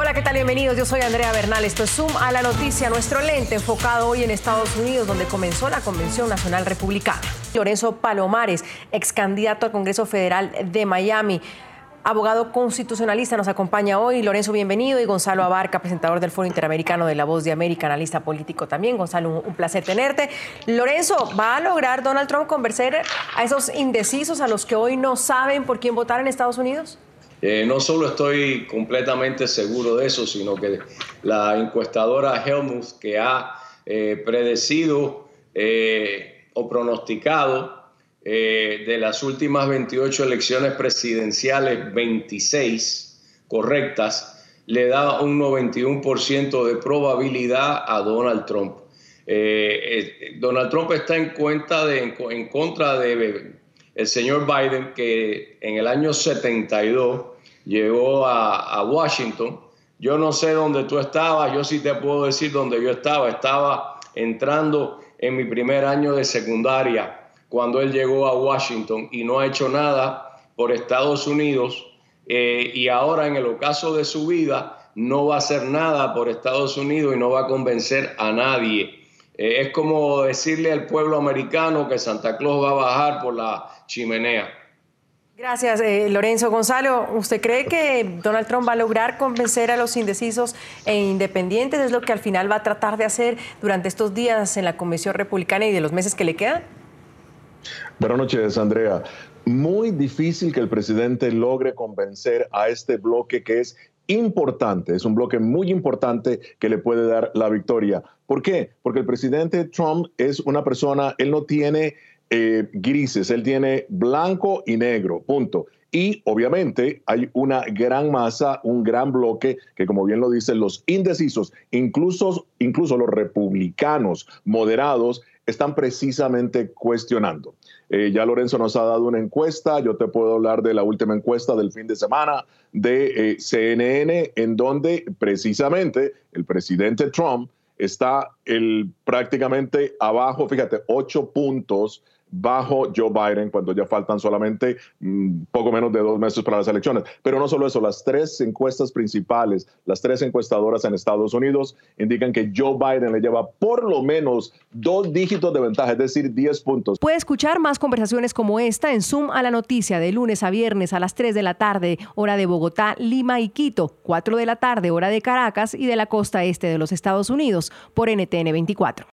Hola, ¿qué tal? Bienvenidos. Yo soy Andrea Bernal. Esto es Zoom a la noticia, nuestro lente enfocado hoy en Estados Unidos, donde comenzó la Convención Nacional Republicana. Lorenzo Palomares, ex candidato al Congreso Federal de Miami. Abogado constitucionalista nos acompaña hoy. Lorenzo, bienvenido. Y Gonzalo Abarca, presentador del Foro Interamericano de la Voz de América, analista político también. Gonzalo, un, placer tenerte. Lorenzo, ¿va a lograr Donald Trump convencer a esos indecisos, a los que hoy no saben por quién votar en Estados Unidos? Eh, no solo estoy completamente seguro de eso, sino que la encuestadora Helmuth, que ha eh, predecido eh, o pronosticado de las últimas 28 elecciones presidenciales, 26 correctas, le da un 91% de probabilidad a Donald Trump. Donald Trump está en, cuenta de, en contra de el señor Biden, que en el año 72 llegó a, Washington. Yo no sé dónde tú estabas, yo sí te puedo decir dónde yo estaba. Estaba entrando en mi primer año de secundaria cuando él llegó a Washington y no ha hecho nada por Estados Unidos. Eh, y ahora en el ocaso de su vida no va a hacer nada por Estados Unidos y no va a convencer a nadie. Eh, es como decirle al pueblo americano que Santa Claus va a bajar por la chimenea. Gracias, eh, Lorenzo. Gonzalo, ¿usted cree que Donald Trump va a lograr convencer a los indecisos e independientes? ¿Es lo que al final va a tratar de hacer durante estos días en la Convención Republicana y de los meses que le quedan? Buenas noches, Andrea. Muy difícil que el presidente logre convencer a este bloque que es importante, es un bloque muy importante que le puede dar la victoria. ¿Por qué? Porque el presidente Trump es una persona, él no tiene eh, grises, él tiene blanco y negro, punto. Y obviamente hay una gran masa, un gran bloque que, como bien lo dicen los indecisos, incluso, incluso los republicanos moderados, están precisamente cuestionando. Eh, ya Lorenzo nos ha dado una encuesta, yo te puedo hablar de la última encuesta del fin de semana de eh, CNN, en donde precisamente el presidente Trump está el, prácticamente abajo, fíjate, ocho puntos bajo Joe Biden cuando ya faltan solamente mm, poco menos de dos meses para las elecciones. Pero no solo eso, las tres encuestas principales, las tres encuestadoras en Estados Unidos indican que Joe Biden le lleva por lo menos dos dígitos de ventaja, es decir, 10 puntos. Puede escuchar más conversaciones como esta en Zoom a la noticia de lunes a viernes a las 3 de la tarde, hora de Bogotá, Lima y Quito, 4 de la tarde, hora de Caracas y de la costa este de los Estados Unidos por NTN 24.